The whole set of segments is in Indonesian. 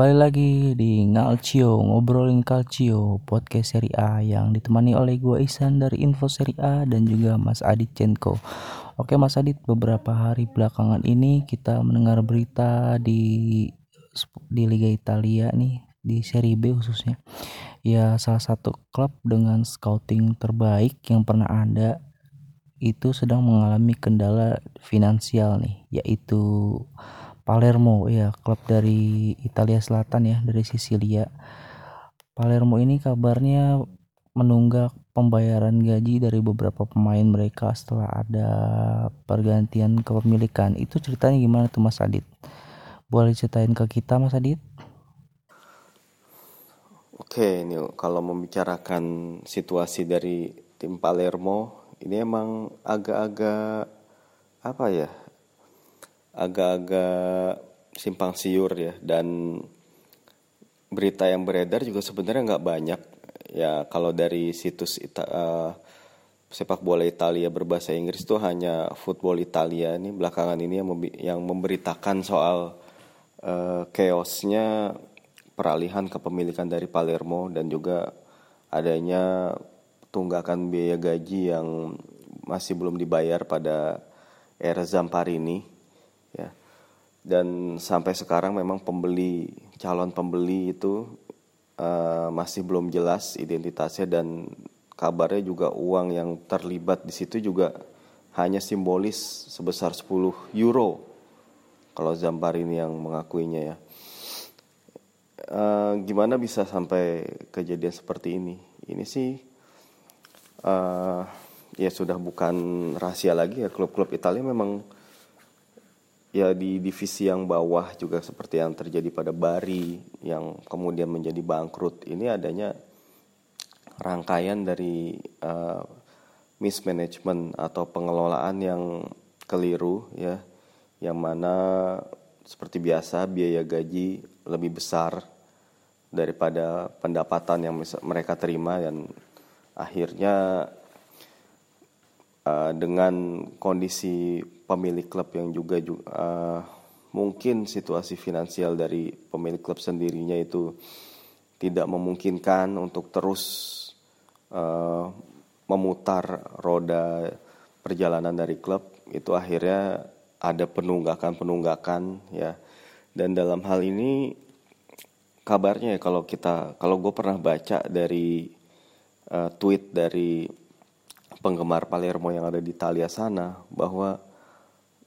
Kembali lagi di Ngalcio, ngobrolin Calcio, podcast seri A yang ditemani oleh gue Isan dari Info Seri A dan juga Mas Adit Cenko. Oke Mas Adit, beberapa hari belakangan ini kita mendengar berita di di Liga Italia nih, di Serie B khususnya. Ya salah satu klub dengan scouting terbaik yang pernah ada itu sedang mengalami kendala finansial nih, yaitu Palermo ya klub dari Italia Selatan ya dari Sisilia Palermo ini kabarnya menunggak pembayaran gaji dari beberapa pemain mereka setelah ada pergantian kepemilikan. Itu ceritanya gimana tuh Mas Adit? Boleh ceritain ke kita Mas Adit? Oke ini kalau membicarakan situasi dari tim Palermo ini emang agak-agak apa ya agak-agak simpang siur ya. Dan berita yang beredar juga sebenarnya nggak banyak. Ya kalau dari situs Ita, uh, sepak bola Italia berbahasa Inggris itu hanya Football Italia ini. Belakangan ini yang, yang memberitakan soal uh, chaosnya peralihan kepemilikan dari Palermo dan juga adanya tunggakan biaya gaji yang masih belum dibayar pada era Zamparini dan sampai sekarang memang pembeli calon pembeli itu uh, masih belum jelas identitasnya dan kabarnya juga uang yang terlibat di situ juga hanya simbolis sebesar 10 euro. Kalau Zampar ini yang mengakuinya ya. Uh, gimana bisa sampai kejadian seperti ini? Ini sih uh, ya sudah bukan rahasia lagi ya. Klub-klub Italia memang ya di divisi yang bawah juga seperti yang terjadi pada Bari yang kemudian menjadi bangkrut ini adanya rangkaian dari uh, mismanagement atau pengelolaan yang keliru ya yang mana seperti biasa biaya gaji lebih besar daripada pendapatan yang mereka terima dan akhirnya uh, dengan kondisi pemilik klub yang juga uh, mungkin situasi finansial dari pemilik klub sendirinya itu tidak memungkinkan untuk terus uh, memutar roda perjalanan dari klub itu akhirnya ada penunggakan-penunggakan ya. Dan dalam hal ini kabarnya ya kalau kita kalau gue pernah baca dari uh, tweet dari penggemar Palermo yang ada di Italia sana bahwa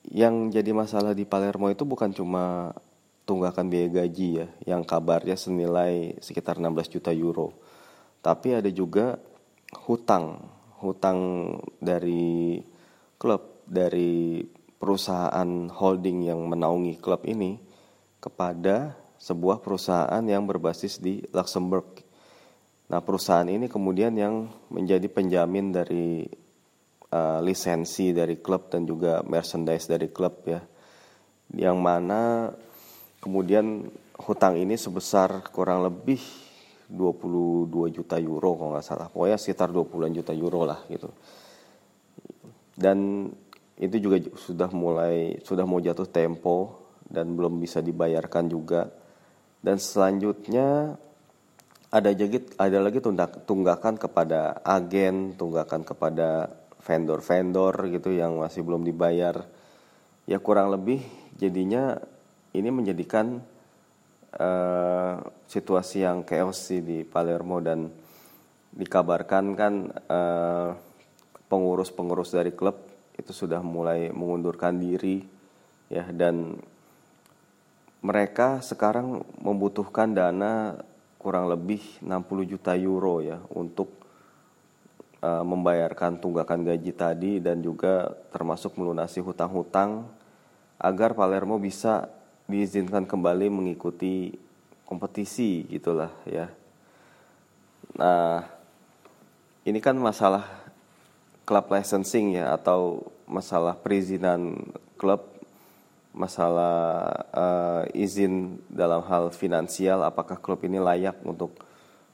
yang jadi masalah di Palermo itu bukan cuma tunggakan biaya gaji ya, yang kabarnya senilai sekitar 16 juta euro. Tapi ada juga hutang, hutang dari klub, dari perusahaan holding yang menaungi klub ini kepada sebuah perusahaan yang berbasis di Luxembourg. Nah, perusahaan ini kemudian yang menjadi penjamin dari uh, lisensi dari klub dan juga merchandise dari klub ya. Yang mana kemudian hutang ini sebesar kurang lebih 22 juta euro kalau nggak salah. Pokoknya sekitar 20 juta euro lah gitu. Dan itu juga sudah mulai sudah mau jatuh tempo dan belum bisa dibayarkan juga. Dan selanjutnya ada lagi ada lagi tunggakan kepada agen tunggakan kepada vendor-vendor gitu yang masih belum dibayar. Ya kurang lebih jadinya ini menjadikan uh, situasi yang chaos sih di Palermo dan dikabarkan kan uh, pengurus-pengurus dari klub itu sudah mulai mengundurkan diri ya dan mereka sekarang membutuhkan dana kurang lebih 60 juta euro ya untuk uh, membayarkan tunggakan gaji tadi dan juga termasuk melunasi hutang-hutang agar Palermo bisa diizinkan kembali mengikuti kompetisi gitulah ya. Nah, ini kan masalah klub licensing ya atau masalah perizinan klub masalah uh, izin dalam hal finansial apakah klub ini layak untuk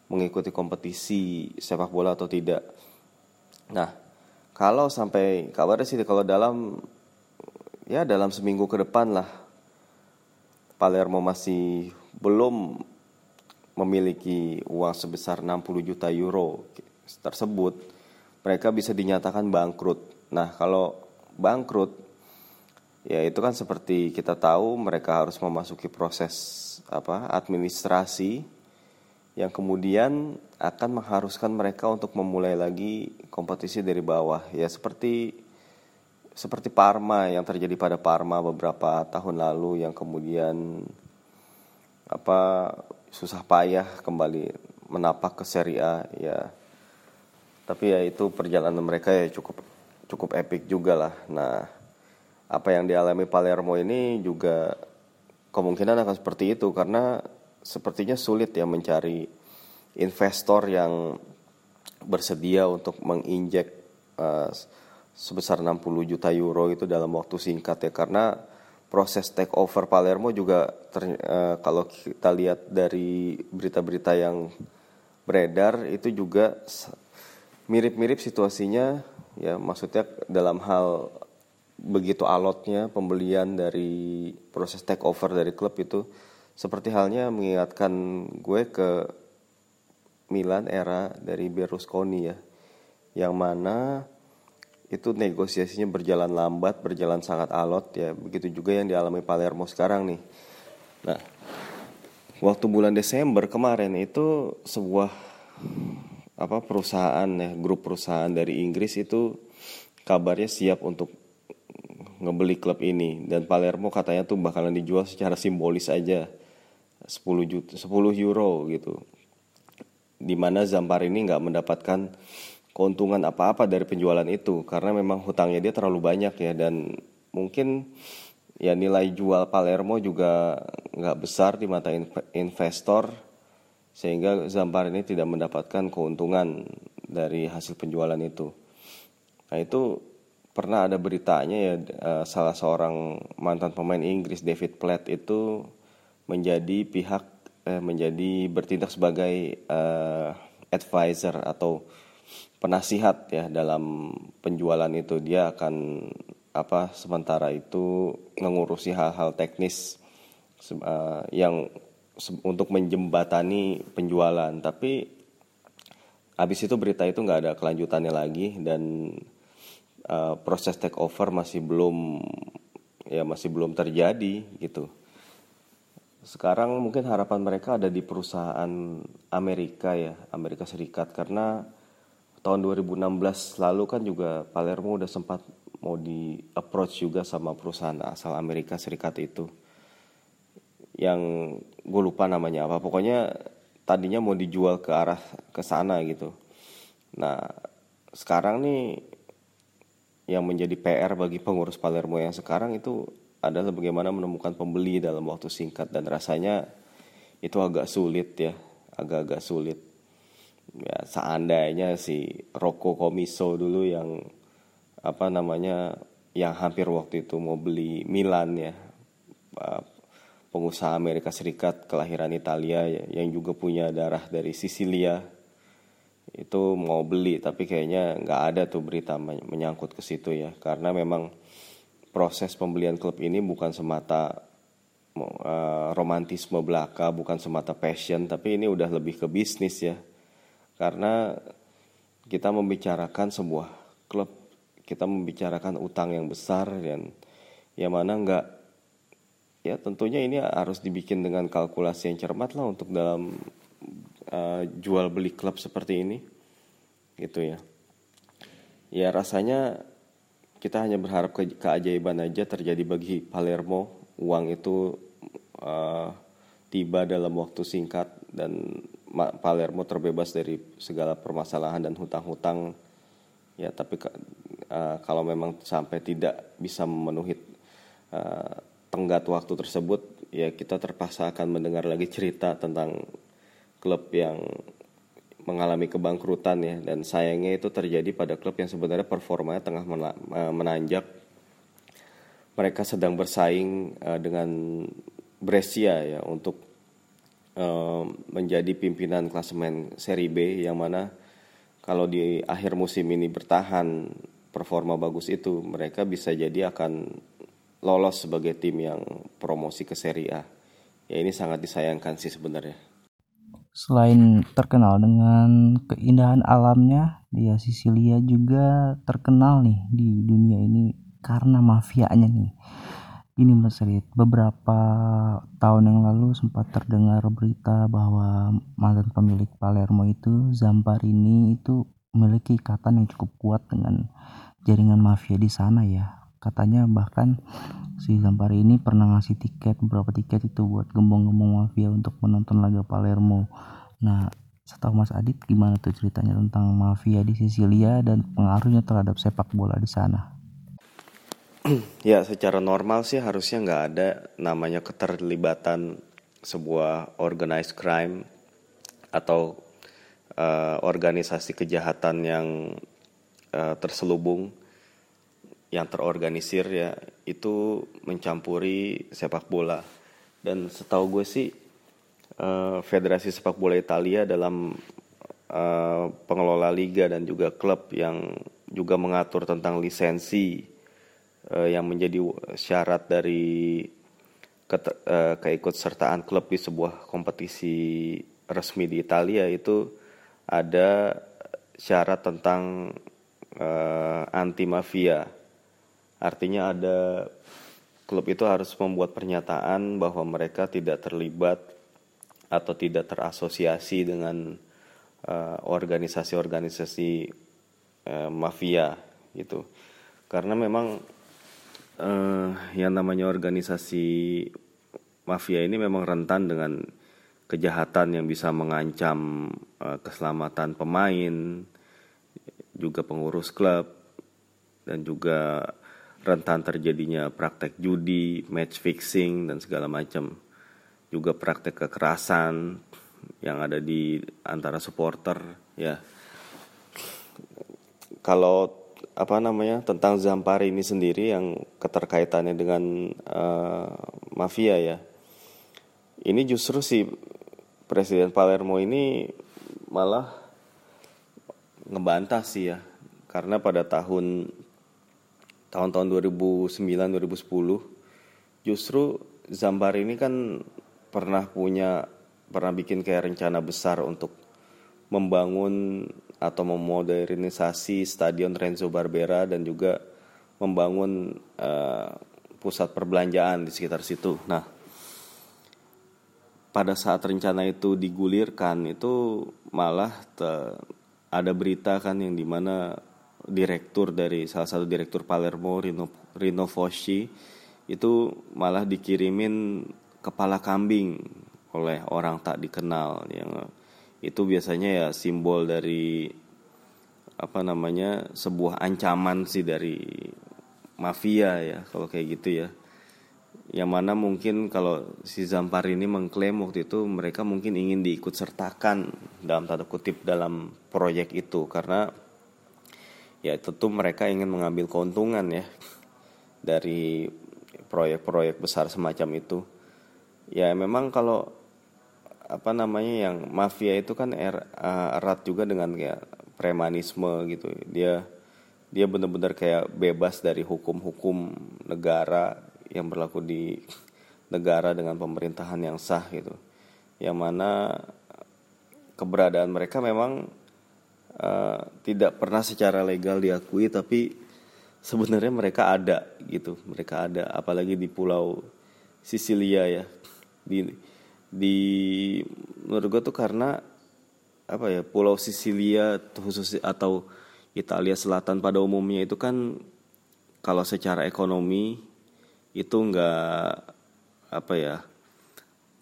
mengikuti kompetisi sepak bola atau tidak. Nah, kalau sampai kabarnya sih kalau dalam ya dalam seminggu ke depan lah Palermo masih belum memiliki uang sebesar 60 juta euro tersebut, mereka bisa dinyatakan bangkrut. Nah, kalau bangkrut ya itu kan seperti kita tahu mereka harus memasuki proses apa administrasi yang kemudian akan mengharuskan mereka untuk memulai lagi kompetisi dari bawah. Ya seperti seperti Parma yang terjadi pada Parma beberapa tahun lalu yang kemudian apa susah payah kembali menapak ke Serie A ya. Tapi ya itu perjalanan mereka ya cukup cukup epic juga lah. Nah apa yang dialami Palermo ini juga kemungkinan akan seperti itu karena sepertinya sulit ya mencari investor yang bersedia untuk menginjek uh, sebesar 60 juta euro itu dalam waktu singkat ya. Karena proses take over Palermo juga ter, uh, kalau kita lihat dari berita-berita yang beredar itu juga mirip-mirip situasinya ya. Maksudnya dalam hal begitu alotnya pembelian dari proses take over dari klub itu seperti halnya mengingatkan gue ke Milan era dari Berlusconi ya yang mana itu negosiasinya berjalan lambat, berjalan sangat alot ya. Begitu juga yang dialami Palermo sekarang nih. Nah, waktu bulan Desember kemarin itu sebuah apa perusahaan ya, grup perusahaan dari Inggris itu kabarnya siap untuk ngebeli klub ini. Dan Palermo katanya tuh bakalan dijual secara simbolis aja. 10 juta 10 euro gitu. Di mana Zampar ini nggak mendapatkan keuntungan apa-apa dari penjualan itu. Karena memang hutangnya dia terlalu banyak ya. Dan mungkin ya nilai jual Palermo juga nggak besar di mata investor. Sehingga Zampar ini tidak mendapatkan keuntungan dari hasil penjualan itu. Nah itu pernah ada beritanya ya eh, salah seorang mantan pemain Inggris David Platt itu menjadi pihak eh, menjadi bertindak sebagai uh, advisor atau penasihat ya dalam penjualan itu. Dia akan apa sementara itu mengurusi hal-hal teknis uh, yang untuk menjembatani penjualan. Tapi habis itu berita itu nggak ada kelanjutannya lagi dan uh, proses take over masih belum ya masih belum terjadi gitu. Sekarang mungkin harapan mereka ada di perusahaan Amerika ya Amerika Serikat. Karena tahun 2016 lalu kan juga Palermo udah sempat mau di approach juga sama perusahaan asal Amerika Serikat itu. Yang gue lupa namanya apa. Pokoknya tadinya mau dijual ke arah ke sana gitu. Nah sekarang nih yang menjadi PR bagi pengurus Palermo yang sekarang itu adalah bagaimana menemukan pembeli dalam waktu singkat. Dan rasanya itu agak sulit ya agak-agak sulit. Ya seandainya si Rocco Komiso dulu yang apa namanya yang hampir waktu itu mau beli Milan ya pengusaha Amerika Serikat kelahiran Italia ya, yang juga punya darah dari Sisilia itu mau beli tapi kayaknya nggak ada tuh berita menyangkut ke situ ya. Karena memang proses pembelian klub ini bukan semata uh, romantisme belaka bukan semata passion tapi ini udah lebih ke bisnis ya. Karena kita membicarakan sebuah klub kita membicarakan utang yang besar dan yang mana enggak ya tentunya ini harus dibikin dengan kalkulasi yang cermat lah untuk dalam uh, jual beli klub seperti ini gitu ya. Ya rasanya kita hanya berharap ke keajaiban aja terjadi bagi Palermo. Uang itu uh, tiba dalam waktu singkat dan Palermo terbebas dari segala permasalahan dan hutang-hutang. Ya tapi uh, kalau memang sampai tidak bisa memenuhi uh, tenggat waktu tersebut ya kita terpaksa akan mendengar lagi cerita tentang klub yang mengalami kebangkrutan ya dan sayangnya itu terjadi pada klub yang sebenarnya performanya tengah menanjak. Mereka sedang bersaing uh, dengan Brescia ya untuk menjadi pimpinan klasemen seri B yang mana kalau di akhir musim ini bertahan performa bagus itu mereka bisa jadi akan lolos sebagai tim yang promosi ke Serie A. Ya ini sangat disayangkan sih sebenarnya Selain terkenal dengan keindahan alamnya, dia Sisilia juga terkenal nih di dunia ini karena mafianya nih. Ini Mas Rit, beberapa tahun yang lalu sempat terdengar berita bahwa mantan pemilik Palermo itu Zamparini itu memiliki ikatan yang cukup kuat dengan jaringan mafia di sana ya. Katanya bahkan si Zamparini pernah ngasih tiket beberapa tiket itu buat gembong-gembong mafia untuk menonton laga Palermo. Nah, setahu Mas Adit gimana tuh ceritanya tentang mafia di Sisilia dan pengaruhnya terhadap sepak bola di sana? ya secara normal sih harusnya nggak ada namanya keterlibatan sebuah organized crime atau uh, organisasi kejahatan yang uh, terselubung yang terorganisir ya itu mencampuri sepak bola dan setahu gue sih uh, federasi sepak bola Italia dalam uh, pengelola liga dan juga klub yang juga mengatur tentang lisensi uh, yang menjadi syarat dari ke, keikutsertaan klub di sebuah kompetisi resmi di Italia itu ada syarat tentang anti mafia. Artinya ada klub itu harus membuat pernyataan bahwa mereka tidak terlibat atau tidak terasosiasi dengan organisasi-organisasi uh, uh, mafia gitu. Karena memang uh, yang namanya organisasi mafia ini memang rentan dengan kejahatan yang bisa mengancam uh, keselamatan pemain, juga pengurus klub, dan juga rentan terjadinya praktek judi, match fixing, dan segala macam. Juga praktek kekerasan yang ada di antara supporter, ya. Kalau apa namanya tentang Zampari ini sendiri yang keterkaitannya dengan uh, mafia ya. Ini justru si Presiden Palermo ini malah ngebantah sih ya. Karena pada tahun tahun-tahun 2009 2010 justru Zampari ini kan pernah punya pernah bikin kayak rencana besar untuk membangun atau memodernisasi stadion Renzo Barbera dan juga membangun uh, pusat perbelanjaan di sekitar situ. Nah, pada saat rencana itu digulirkan itu malah ada berita kan yang di mana direktur dari salah satu direktur Palermo Rino, Rino Fosci itu malah dikirimin kepala kambing oleh orang tak dikenal yang itu biasanya ya simbol dari apa namanya sebuah ancaman sih dari mafia ya kalau kayak gitu ya. Yang mana mungkin kalau si Zampar ini mengklaim waktu itu mereka mungkin ingin diikut sertakan dalam tanda kutip dalam proyek itu. Karena ya tentu mereka ingin mengambil keuntungan ya dari proyek-proyek besar semacam itu. Ya memang kalau apa namanya yang mafia itu kan er, erat juga dengan kayak premanisme gitu. Dia dia benar-benar kayak bebas dari hukum-hukum negara yang berlaku di negara dengan pemerintahan yang sah gitu. Yang mana keberadaan mereka memang uh, tidak pernah secara legal diakui tapi sebenarnya mereka ada gitu. Mereka ada apalagi di pulau Sisilia ya. Di di menurut gue tuh karena apa ya Pulau Sisilia khusus atau Italia Selatan pada umumnya itu kan kalau secara ekonomi itu enggak apa ya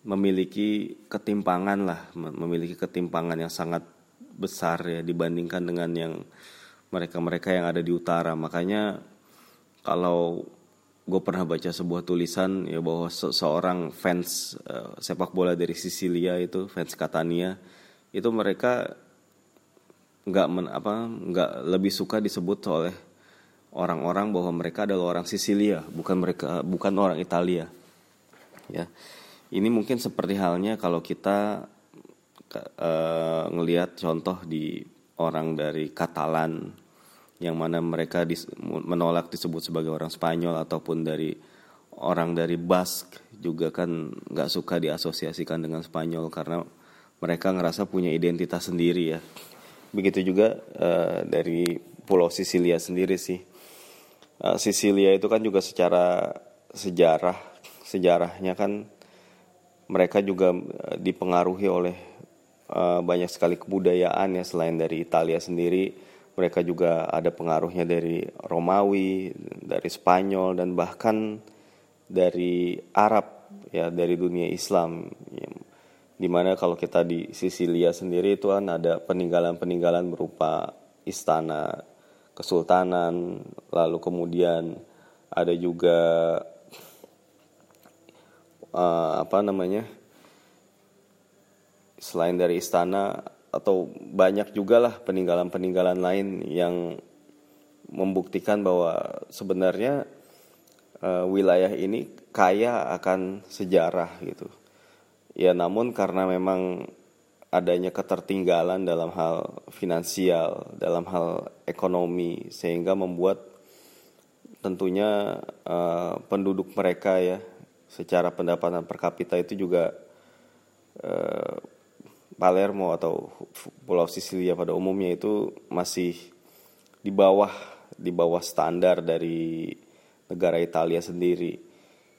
memiliki ketimpangan lah memiliki ketimpangan yang sangat besar ya dibandingkan dengan yang mereka-mereka yang ada di utara. Makanya kalau gue pernah baca sebuah tulisan ya bahwa se seorang fans uh, sepak bola dari Sisilia itu fans Catania itu mereka nggak apa nggak lebih suka disebut oleh orang-orang bahwa mereka adalah orang Sisilia bukan mereka bukan orang Italia. Ya ini mungkin seperti halnya kalau kita uh, ngelihat contoh di orang dari Katalan yang mana mereka dis, menolak disebut sebagai orang Spanyol ataupun dari orang dari Basque juga kan nggak suka diasosiasikan dengan Spanyol karena mereka ngerasa punya identitas sendiri ya. Begitu juga uh, dari Pulau Sisilia sendiri sih. Uh, Sisilia itu kan juga secara sejarah sejarahnya kan mereka juga uh, dipengaruhi oleh uh, banyak sekali kebudayaan ya selain dari Italia sendiri mereka juga ada pengaruhnya dari Romawi, dari Spanyol dan bahkan dari Arab ya dari dunia Islam. Di mana kalau kita di Sisilia sendiri itu kan ada peninggalan-peninggalan berupa istana kesultanan, lalu kemudian ada juga uh, apa namanya selain dari istana atau banyak juga lah peninggalan-peninggalan lain yang membuktikan bahwa sebenarnya uh, wilayah ini kaya akan sejarah gitu. Ya namun karena memang adanya ketertinggalan dalam hal finansial, dalam hal ekonomi sehingga membuat tentunya uh, penduduk mereka ya secara pendapatan per kapita itu juga uh, Palermo atau Pulau Sisilia pada umumnya itu masih di bawah di bawah standar dari negara Italia sendiri.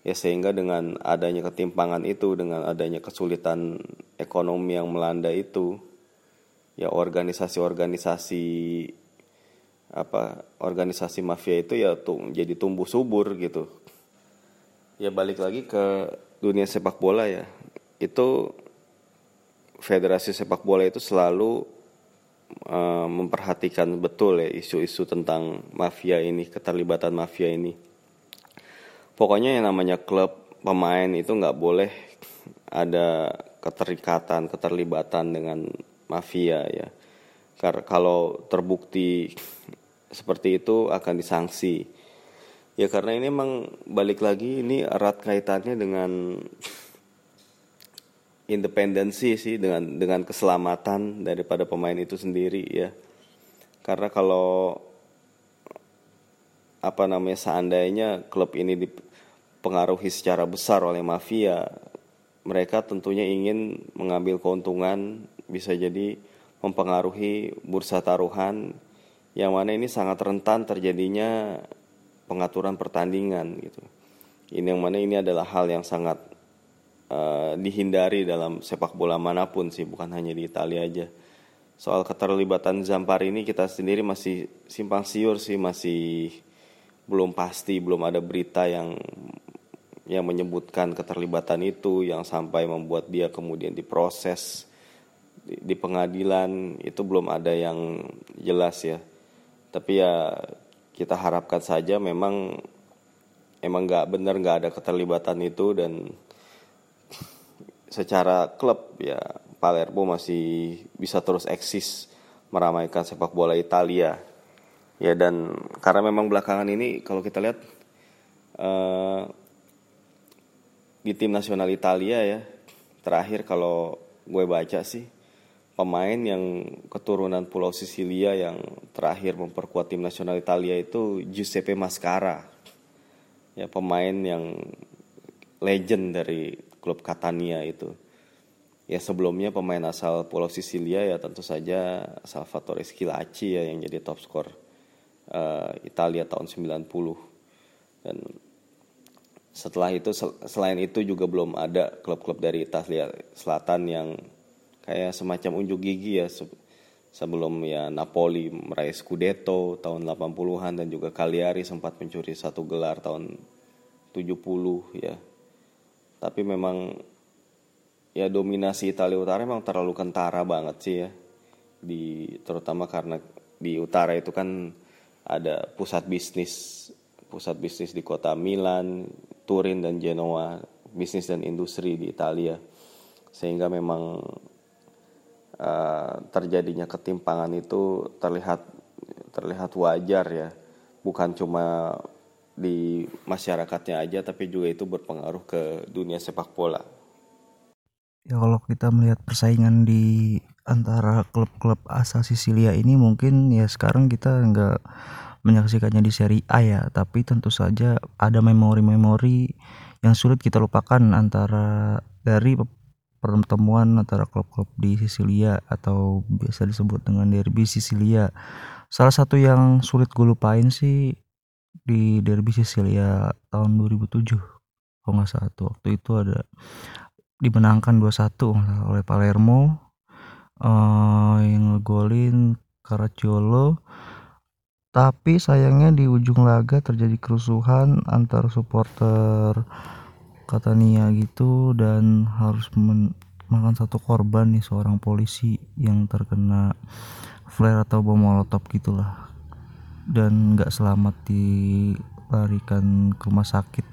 Ya sehingga dengan adanya ketimpangan itu, dengan adanya kesulitan ekonomi yang melanda itu, ya organisasi-organisasi apa organisasi mafia itu ya tuh jadi tumbuh subur gitu. Ya balik lagi ke dunia sepak bola ya. Itu federasi sepak bola itu selalu uh, memperhatikan betul ya isu-isu tentang mafia ini, keterlibatan mafia ini. Pokoknya yang namanya klub pemain itu nggak boleh ada keterikatan, keterlibatan dengan mafia ya. Karena kalau terbukti seperti itu akan disanksi. Ya karena ini emang balik lagi ini erat kaitannya dengan independensi sih dengan dengan keselamatan daripada pemain itu sendiri ya. Karena kalau apa namanya seandainya klub ini dipengaruhi secara besar oleh mafia mereka tentunya ingin mengambil keuntungan bisa jadi mempengaruhi bursa taruhan. Yang mana ini sangat rentan terjadinya pengaturan pertandingan gitu. Ini yang mana ini adalah hal yang sangat uh, dihindari dalam sepak bola mana pun sih bukan hanya di Italia aja. Soal keterlibatan Zampar ini kita sendiri masih simpang siur sih masih belum pasti belum ada berita yang yang menyebutkan keterlibatan itu yang sampai membuat dia kemudian diproses di, di pengadilan itu belum ada yang jelas ya. Tapi ya kita harapkan saja memang emang nggak benar nggak ada keterlibatan itu dan secara klub ya Palermo masih bisa terus eksis meramaikan sepak bola Italia. Ya dan karena memang belakangan ini kalau kita lihat uh, di tim nasional Italia ya terakhir kalau gue baca sih pemain yang keturunan Pulau Sisilia yang terakhir memperkuat tim nasional Italia itu Giuseppe Mascara. Ya pemain yang legend dari klub Catania itu. Ya sebelumnya pemain asal Pulau Sisilia ya tentu saja Salvatore Schilacci ya yang jadi top skor uh, Italia tahun 90. Dan setelah itu selain itu juga belum ada klub-klub dari Italia Selatan yang kayak semacam unjuk gigi ya sebelum ya Napoli meraih Scudetto tahun 80-an dan juga Cagliari sempat mencuri satu gelar tahun 70 ya tapi memang ya dominasi Italia Utara memang terlalu kentara banget sih ya. Di terutama karena di utara itu kan ada pusat bisnis pusat bisnis di kota Milan, Turin dan Genoa, bisnis dan industri di Italia. Sehingga memang uh, terjadinya ketimpangan itu terlihat terlihat wajar ya. Bukan cuma di masyarakatnya aja tapi juga itu berpengaruh ke dunia sepak bola. Ya kalau kita melihat persaingan di antara klub-klub asal Sisilia ini mungkin ya sekarang kita nggak menyaksikannya di seri A ya tapi tentu saja ada memori-memori yang sulit kita lupakan antara dari pertemuan antara klub-klub di Sisilia atau biasa disebut dengan derby Sisilia salah satu yang sulit gue lupain sih di derby Sisilia tahun 2007 kalau nggak salah tuh. Waktu itu ada dimenangkan 2-1 oleh Palermo uh, yang ngegolin Caracciolo. Tapi sayangnya di ujung laga terjadi kerusuhan antar supporter Catania gitu dan harus makan satu korban nih seorang polisi yang terkena flare atau bom molotov gitulah dan nggak selamat dilarikan ke rumah sakit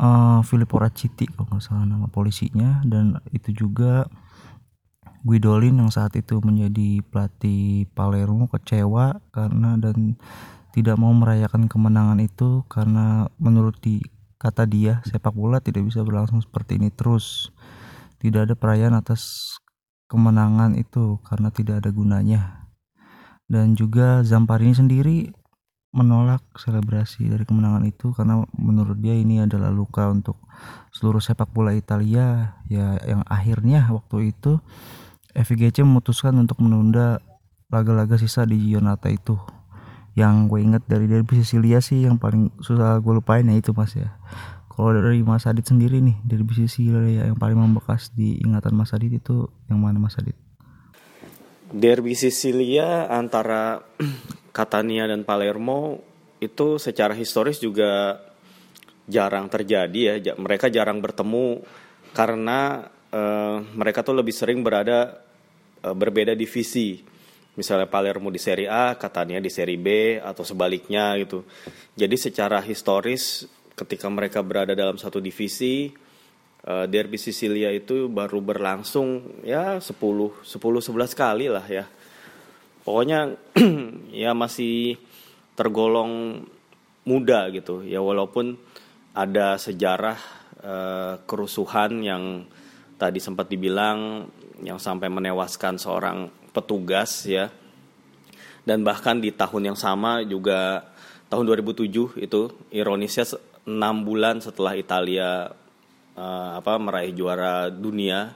uh, Filippo Raciti kalau nggak salah nama polisinya dan itu juga Guidolin yang saat itu menjadi pelatih Palermo kecewa karena dan tidak mau merayakan kemenangan itu karena menurut di Kata dia, sepak bola tidak bisa berlangsung seperti ini terus. Tidak ada perayaan atas kemenangan itu karena tidak ada gunanya. Dan juga Zamparini sendiri menolak selebrasi dari kemenangan itu karena menurut dia ini adalah luka untuk seluruh sepak bola Italia. Ya yang akhirnya waktu itu FIGC memutuskan untuk menunda laga-laga sisa di Giornata itu. Yang gue inget dari derby Sicilia sih yang paling susah gue lupain ya itu mas ya. Kalau dari Mas Adit sendiri nih derby Sicilia yang paling membekas di ingatan Mas Adit itu yang mana Mas Adit? Derby Sicilia antara Catania dan Palermo itu secara historis juga jarang terjadi ya mereka jarang bertemu karena uh, mereka tuh lebih sering berada uh, berbeda divisi misalnya Palermo di Serie A, katanya di Serie B atau sebaliknya gitu. Jadi secara historis ketika mereka berada dalam satu divisi uh, Derby Sicilia itu baru berlangsung ya 10 10 11 kali lah ya. Pokoknya ya masih tergolong muda gitu ya walaupun ada sejarah uh, kerusuhan yang tadi sempat dibilang yang sampai menewaskan seorang petugas ya. Dan bahkan di tahun yang sama juga tahun 2007 itu ironisnya 6 bulan setelah Italia uh, apa meraih juara dunia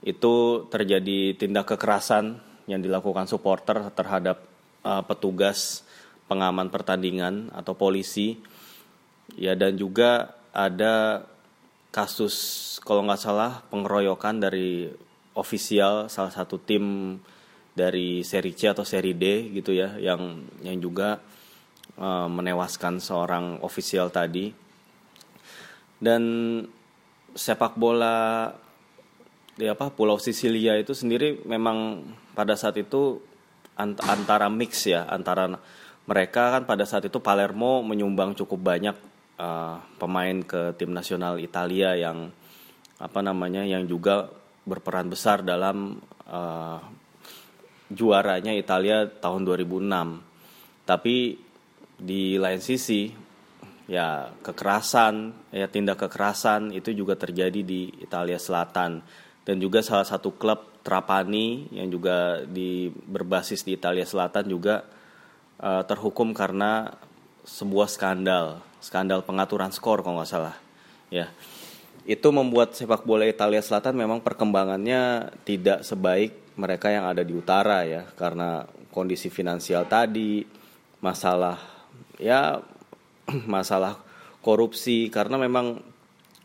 itu terjadi tindak kekerasan yang dilakukan supporter terhadap uh, petugas pengaman pertandingan atau polisi. Ya dan juga ada kasus kalau nggak salah pengeroyokan dari ofisial salah satu tim dari seri C atau seri D gitu ya yang yang juga uh, menewaskan seorang ofisial tadi dan sepak bola di apa Pulau Sisilia itu sendiri memang pada saat itu antara mix ya antara mereka kan pada saat itu Palermo menyumbang cukup banyak uh, pemain ke tim nasional Italia yang apa namanya yang juga berperan besar dalam uh, juaranya Italia tahun 2006. Tapi di lain sisi ya kekerasan ya tindak kekerasan itu juga terjadi di Italia Selatan. Dan juga salah satu klub Trapani yang juga di berbasis di Italia Selatan juga uh, terhukum karena sebuah skandal skandal pengaturan skor kalau nggak salah. Ya itu membuat sepak bola Italia Selatan memang perkembangannya tidak sebaik mereka yang ada di utara ya. Karena kondisi finansial tadi masalah ya masalah korupsi karena memang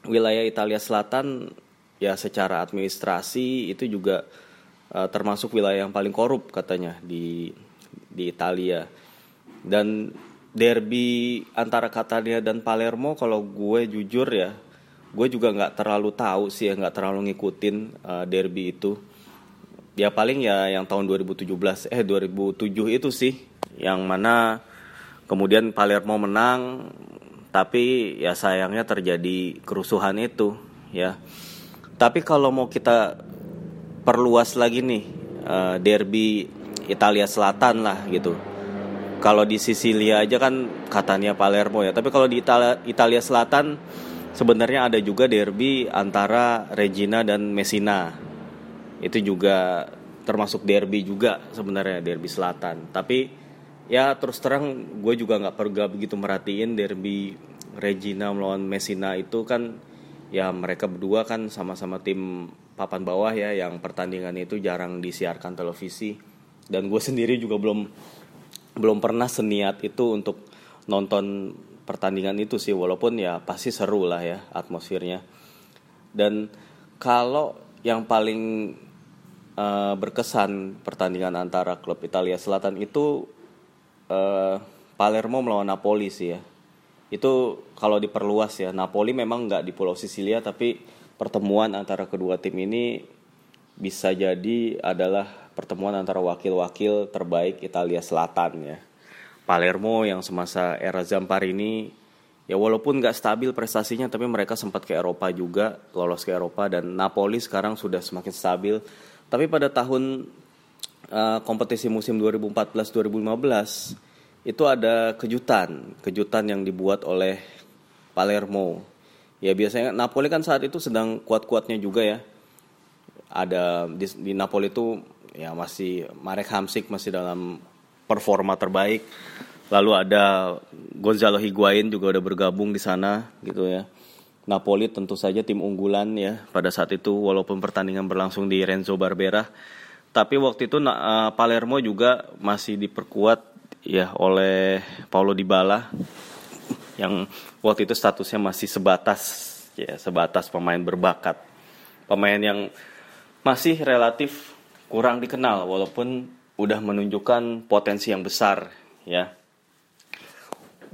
wilayah Italia Selatan ya secara administrasi itu juga uh, termasuk wilayah yang paling korup katanya di di Italia. Dan derby antara Catania dan Palermo kalau gue jujur ya gue juga nggak terlalu tahu sih ya nggak terlalu ngikutin uh, derby itu. Ya paling ya yang tahun 2017 eh 2007 itu sih yang mana kemudian Palermo menang tapi ya sayangnya terjadi kerusuhan itu ya tapi kalau mau kita perluas lagi nih uh, derby Italia Selatan lah gitu kalau di Sisilia aja kan katanya Palermo ya tapi kalau di Italia, Italia Selatan sebenarnya ada juga derby antara Regina dan Messina. Itu juga termasuk derby juga sebenarnya derby selatan. Tapi ya terus terang gue juga nggak perlu begitu merhatiin derby Regina melawan Messina itu kan ya mereka berdua kan sama-sama tim papan bawah ya yang pertandingan itu jarang disiarkan televisi. Dan gue sendiri juga belum belum pernah seniat itu untuk nonton pertandingan itu sih walaupun ya pasti seru lah ya atmosfernya. Dan kalau yang paling uh, berkesan pertandingan antara klub Italia Selatan itu uh, Palermo melawan Napoli sih ya. Itu kalau diperluas ya Napoli memang nggak di Pulau Sisilia tapi pertemuan antara kedua tim ini bisa jadi adalah pertemuan antara wakil-wakil terbaik Italia Selatan ya. Palermo yang semasa era Zamparini ya walaupun nggak stabil prestasinya tapi mereka sempat ke Eropa juga lolos ke Eropa dan Napoli sekarang sudah semakin stabil. Tapi pada tahun uh, kompetisi musim 2014-2015 itu ada kejutan, kejutan yang dibuat oleh Palermo. Ya biasanya Napoli kan saat itu sedang kuat-kuatnya juga ya. Ada di, di Napoli itu ya masih Marek Hamsik masih dalam performa terbaik. Lalu ada Gonzalo Higuain juga udah bergabung di sana gitu ya. Napoli tentu saja tim unggulan ya pada saat itu walaupun pertandingan berlangsung di Renzo Barbera. Tapi waktu itu uh, Palermo juga masih diperkuat ya oleh Paulo Dybala yang waktu itu statusnya masih sebatas ya sebatas pemain berbakat. Pemain yang masih relatif kurang dikenal walaupun udah menunjukkan potensi yang besar ya.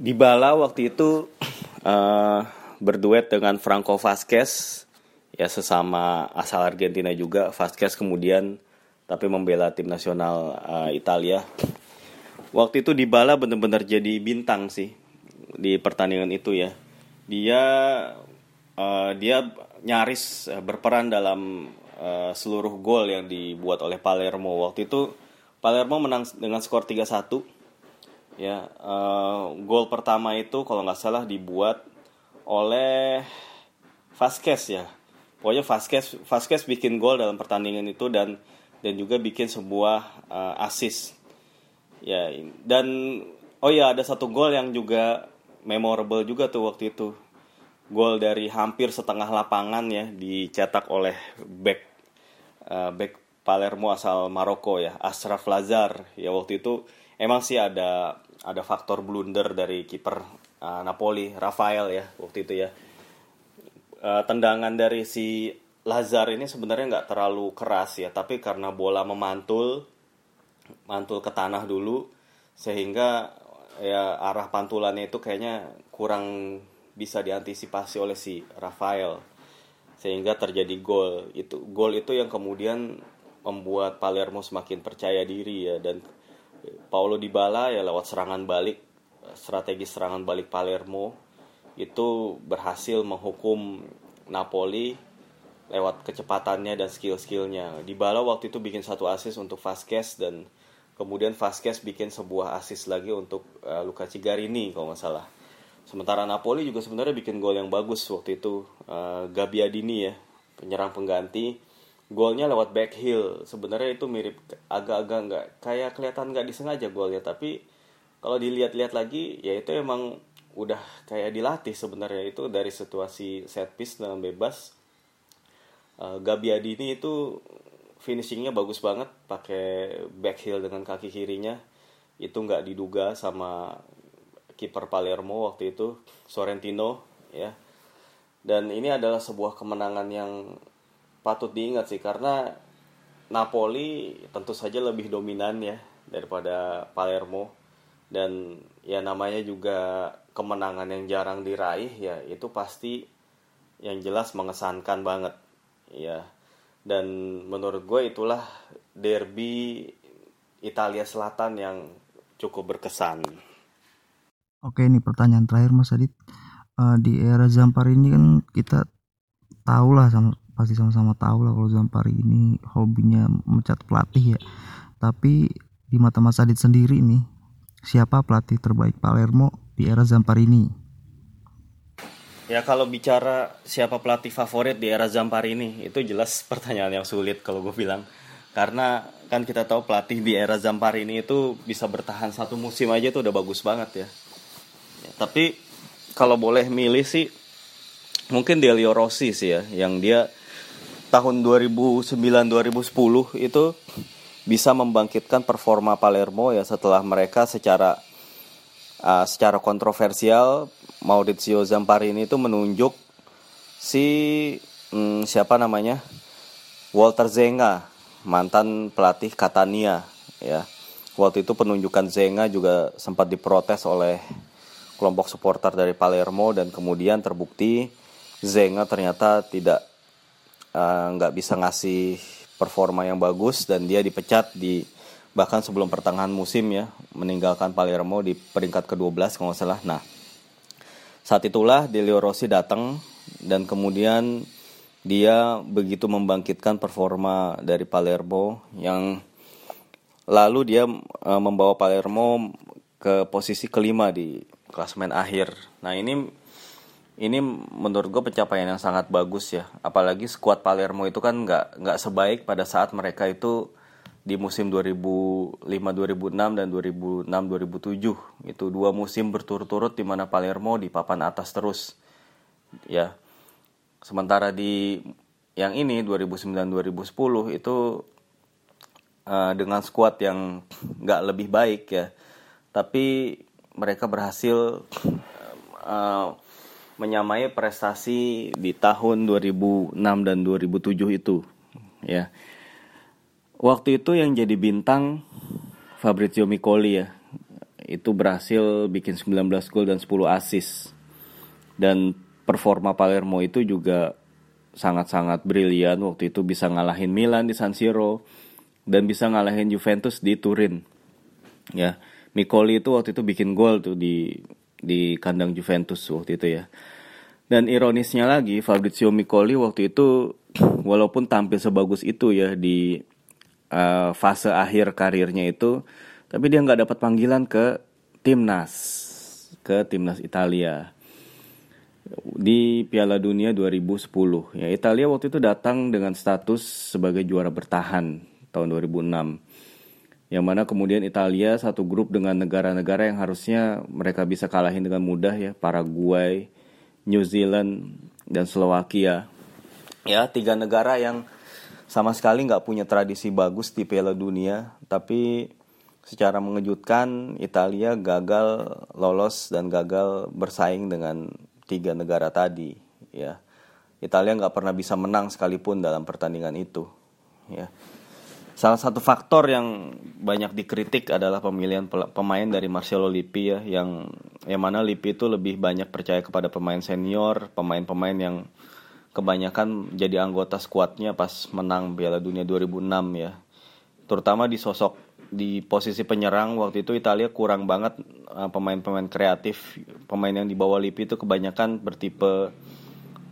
Dybala waktu itu uh, berduet dengan Franco Vasquez ya sesama asal Argentina juga. Vasquez kemudian tapi membela tim nasional uh, Italia waktu itu Dybala benar-benar jadi bintang sih di pertandingan itu ya. Dia uh, dia nyaris eh, berperan dalam uh, seluruh gol yang dibuat oleh Palermo. Waktu itu Palermo menang dengan skor 3-1. Ya, uh, gol pertama itu kalau nggak salah dibuat oleh Vasquez ya. Pokoknya Vasquez Vasquez bikin gol dalam pertandingan itu dan dan juga bikin sebuah uh, assist Ya, dan oh ya ada satu gol yang juga memorable juga tuh waktu itu. Gol dari hampir setengah lapangan ya dicetak oleh back uh, back Palermo asal Maroko ya, Ashraf Lazar. Ya waktu itu emang sih ada ada faktor blunder dari kiper uh, Napoli, Rafael ya waktu itu ya. Uh, tendangan dari si Lazar ini sebenarnya nggak terlalu keras ya, tapi karena bola memantul mantul ke tanah dulu sehingga ya arah pantulannya itu kayaknya kurang bisa diantisipasi oleh si Rafael sehingga terjadi gol. Itu gol itu yang kemudian membuat Palermo semakin percaya diri ya dan Paulo Dybala ya lewat serangan balik strategi serangan balik Palermo itu berhasil menghukum Napoli lewat kecepatannya dan skill-skillnya. Dybala waktu itu bikin satu assist untuk Vasquez dan Kemudian Vasquez bikin sebuah assist lagi untuk uh, Luka Cigarini kalau nggak salah. Sementara Napoli juga sebenarnya bikin gol yang bagus waktu itu uh, Gabbiadini ya, penyerang pengganti. Golnya lewat back heel. Sebenarnya itu mirip agak-agak nggak kayak kelihatan nggak disengaja golnya, tapi kalau dilihat-lihat lagi ya itu emang udah kayak dilatih sebenarnya itu dari situasi set piece dengan bebas. Uh, Gabbiadini itu finishingnya bagus banget pakai back heel dengan kaki kirinya. Itu nggak diduga sama kiper Palermo waktu itu Sorrentino ya. Dan ini adalah sebuah kemenangan yang patut diingat sih karena Napoli tentu saja lebih dominan ya daripada Palermo. Dan ya namanya juga kemenangan yang jarang diraih ya itu pasti yang jelas mengesankan banget ya dan menurut gue itulah derby Italia Selatan yang cukup berkesan. Oke ini pertanyaan terakhir Mas Adit uh, di era Zampari ini kan kita tahu lah sama pasti sama-sama tahu lah kalau Zampari ini hobinya mencat pelatih ya tapi di mata Mas Adit sendiri nih siapa pelatih terbaik Palermo di era Zampari ini? Ya kalau bicara siapa pelatih favorit di era Zampar ini itu jelas pertanyaan yang sulit kalau gue bilang karena kan kita tahu pelatih di era Zamparini itu bisa bertahan satu musim aja itu udah bagus banget ya. ya tapi kalau boleh milih sih mungkin Delio Rossi sih ya yang dia tahun 2009 2010 itu bisa membangkitkan performa Palermo ya setelah mereka secara uh, secara kontroversial Maurizio Zamparini itu menunjuk si hmm, siapa namanya Walter Zenga mantan pelatih Catania ya. Waktu itu penunjukan Zenga juga sempat diprotes oleh kelompok supporter dari Palermo dan kemudian terbukti Zenga ternyata tidak eh, nggak uh, bisa ngasih performa yang bagus dan dia dipecat di bahkan sebelum pertengahan musim ya meninggalkan Palermo di peringkat ke-12 kalau nggak salah. Nah, saat itulah Delio Rossi datang dan kemudian dia begitu membangkitkan performa dari Palermo yang lalu dia uh, membawa Palermo ke posisi kelima di klasemen akhir. Nah ini ini menurut gue pencapaian yang sangat bagus ya. Apalagi skuad Palermo itu kan nggak nggak sebaik pada saat mereka itu di musim 2005 2006 dan 2006 2007 itu dua musim berturut-turut di mana Palermo di papan atas terus ya. Sementara di yang ini 2009-2010 itu uh, dengan skuad yang nggak lebih baik ya, tapi mereka berhasil uh, menyamai prestasi di tahun 2006 dan 2007 itu ya. Waktu itu yang jadi bintang Fabrizio Micoli ya. Itu berhasil bikin 19 gol dan 10 assist. Dan performa Palermo itu juga sangat-sangat brilian waktu itu bisa ngalahin Milan di San Siro dan bisa ngalahin Juventus di Turin. Ya, Mikoli itu waktu itu bikin gol tuh di di kandang Juventus waktu itu ya. Dan ironisnya lagi Fabrizio Mikoli waktu itu walaupun tampil sebagus itu ya di uh, fase akhir karirnya itu, tapi dia nggak dapat panggilan ke timnas, ke timnas Italia di Piala Dunia 2010. Ya, Italia waktu itu datang dengan status sebagai juara bertahan tahun 2006. Yang mana kemudian Italia satu grup dengan negara-negara yang harusnya mereka bisa kalahin dengan mudah ya, Paraguay, New Zealand, dan Slovakia. Ya, tiga negara yang sama sekali nggak punya tradisi bagus di Piala Dunia, tapi secara mengejutkan Italia gagal lolos dan gagal bersaing dengan tiga negara tadi ya. Italia nggak pernah bisa menang sekalipun dalam pertandingan itu ya. Salah satu faktor yang banyak dikritik adalah pemilihan pemain dari Marcelo Lippi ya yang yang mana Lippi itu lebih banyak percaya kepada pemain senior pemain-pemain yang kebanyakan jadi anggota skuadnya pas menang Piala Dunia 2006 ya. Terutama di sosok di posisi penyerang waktu itu Italia kurang banget uh, pemain-pemain kreatif pemain yang dibawa Lippi itu kebanyakan bertipe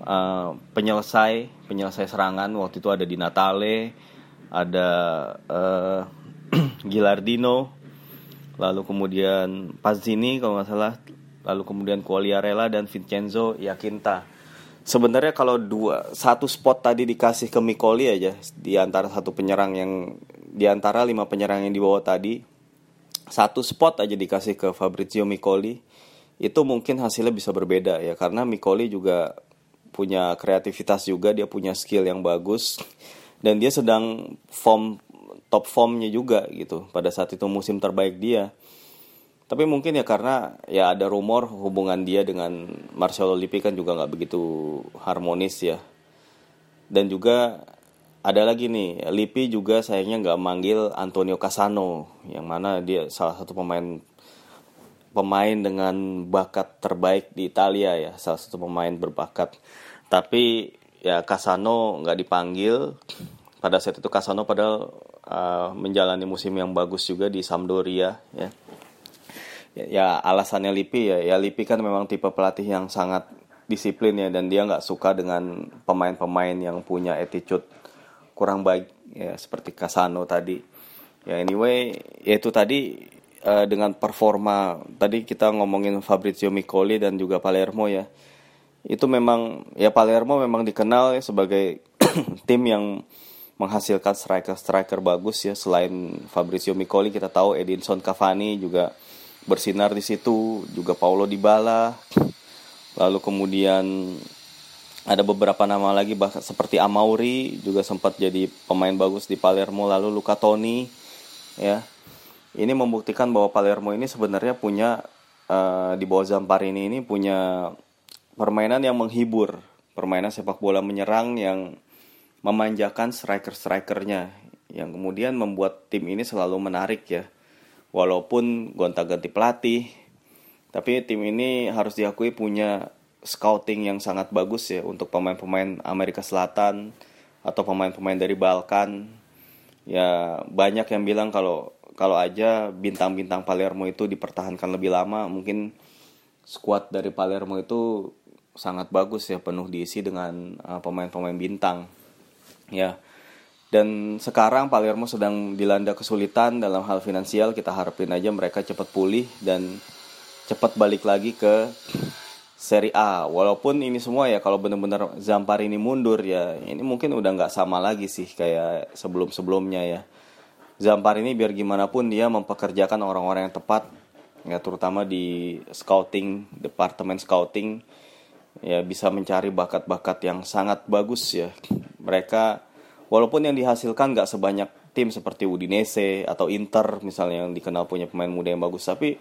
uh, penyelesai penyelesai serangan. Waktu itu ada di Natale ada uh, Gilardino lalu kemudian Pazzini kalau nggak salah lalu kemudian Quagliarella dan Vincenzo Yakinta sebenarnya kalau dua satu spot tadi dikasih ke Mikoli aja di antara satu penyerang yang di antara lima penyerang yang dibawa tadi satu spot aja dikasih ke Fabrizio Micoli itu mungkin hasilnya bisa berbeda ya karena Micoli juga punya kreativitas juga dia punya skill yang bagus dan dia sedang form top formnya juga gitu pada saat itu musim terbaik dia tapi mungkin ya karena ya ada rumor hubungan dia dengan Marcelo Lippi kan juga nggak begitu harmonis ya. Dan juga ada lagi nih Lippi juga sayangnya nggak manggil Antonio Casano yang mana dia salah satu pemain pemain dengan bakat terbaik di Italia ya salah satu pemain berbakat. Tapi ya Casano nggak dipanggil. Pada saat itu Casano padahal uh, menjalani musim yang bagus juga di Sampdoria ya ya, ya alasannya Lippi ya. Ya Lippi kan memang tipe pelatih yang sangat disiplin ya dan dia nggak suka dengan pemain-pemain yang punya attitude kurang baik ya seperti Casano tadi. Ya anyway yaitu tadi uh, dengan performa tadi kita ngomongin Fabrizio Micoli dan juga Palermo ya. Itu memang ya Palermo memang dikenal ya sebagai tim yang menghasilkan striker-striker bagus ya. Selain Fabrizio Micoli kita tahu Edinson Cavani juga bersinar di situ juga Paulo Dybala. Lalu kemudian ada beberapa nama lagi bahkan seperti Amauri juga sempat jadi pemain bagus di Palermo. Lalu Luca Toni ya. Ini membuktikan bahwa Palermo ini sebenarnya punya uh, di bawah Zamparini ini punya permainan yang menghibur. Permainan sepak bola menyerang yang memanjakan striker-strikernya yang kemudian membuat tim ini selalu menarik ya walaupun gonta-ganti pelatih tapi tim ini harus diakui punya scouting yang sangat bagus ya untuk pemain-pemain Amerika Selatan atau pemain-pemain dari Balkan. Ya banyak yang bilang kalau kalau aja bintang-bintang Palermo itu dipertahankan lebih lama, mungkin skuad dari Palermo itu sangat bagus ya penuh diisi dengan uh, pemain-pemain bintang. Ya. Dan sekarang Palermo sedang dilanda kesulitan dalam hal finansial, kita harapin aja mereka cepat pulih dan cepat balik lagi ke Seri A. Walaupun ini semua ya kalau benar-benar Zampar ini mundur ya ini mungkin udah nggak sama lagi sih kayak sebelum-sebelumnya ya. Zampar ini biar gimana pun dia mempekerjakan orang-orang yang tepat ya terutama di scouting departemen scouting ya bisa mencari bakat-bakat yang sangat bagus ya. Mereka walaupun yang dihasilkan nggak sebanyak tim seperti Udinese atau Inter misalnya yang dikenal punya pemain muda yang bagus tapi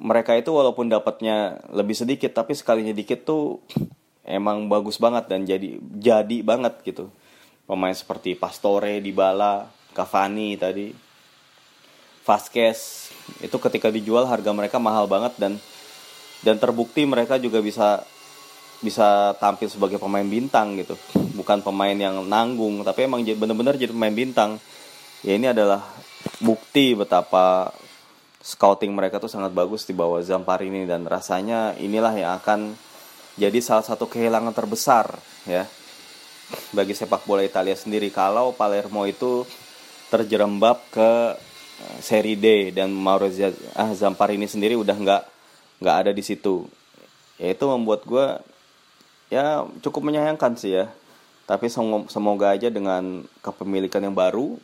mereka itu walaupun dapatnya lebih sedikit tapi sekalinya dikit tuh emang bagus banget dan jadi jadi banget gitu. Pemain seperti Pastore, Dybala, Cavani tadi, Vasquez itu ketika dijual harga mereka mahal banget dan dan terbukti mereka juga bisa bisa tampil sebagai pemain bintang gitu. Bukan pemain yang nanggung tapi emang benar-benar jadi pemain bintang. Ya ini adalah bukti betapa scouting mereka tuh sangat bagus di bawah Zamparini dan rasanya inilah yang akan jadi salah satu kehilangan terbesar ya bagi sepak bola Italia sendiri. Kalau Palermo itu terjerembab ke eh, seri D dan Maurizio ah, Zamparini sendiri udah nggak nggak ada di situ. Ya itu membuat gue ya cukup menyayangkan sih ya. Tapi semoga aja dengan kepemilikan yang baru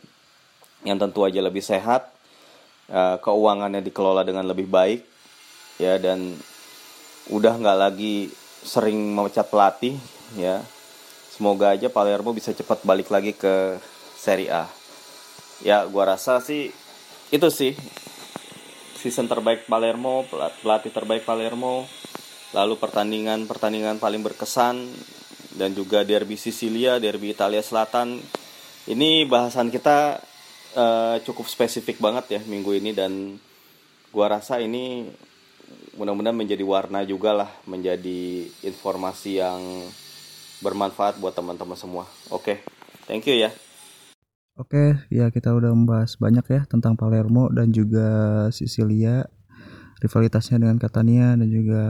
yang tentu aja lebih sehat uh, keuangannya dikelola dengan lebih baik ya dan udah nggak lagi sering memecat pelatih ya. Semoga aja Palermo bisa cepat balik lagi ke Serie A. Ya gua rasa sih itu sih. Season terbaik Palermo pelatih terbaik Palermo lalu pertandingan pertandingan paling berkesan dan juga derby Sicilia derby Italia Selatan ini bahasan kita uh, cukup spesifik banget ya minggu ini dan gua rasa ini mudah-mudahan menjadi warna juga lah menjadi informasi yang bermanfaat buat teman-teman semua. Oke, okay. thank you ya. Oke, okay, ya kita udah membahas banyak ya tentang Palermo dan juga Sicilia rivalitasnya dengan Catania dan juga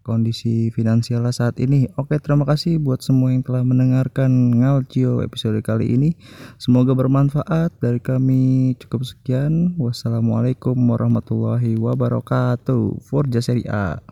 kondisi finansial saat ini. Oke, terima kasih buat semua yang telah mendengarkan Ngalcio episode kali ini. Semoga bermanfaat. Dari kami cukup sekian. Wassalamualaikum warahmatullahi wabarakatuh. Forja Serie A.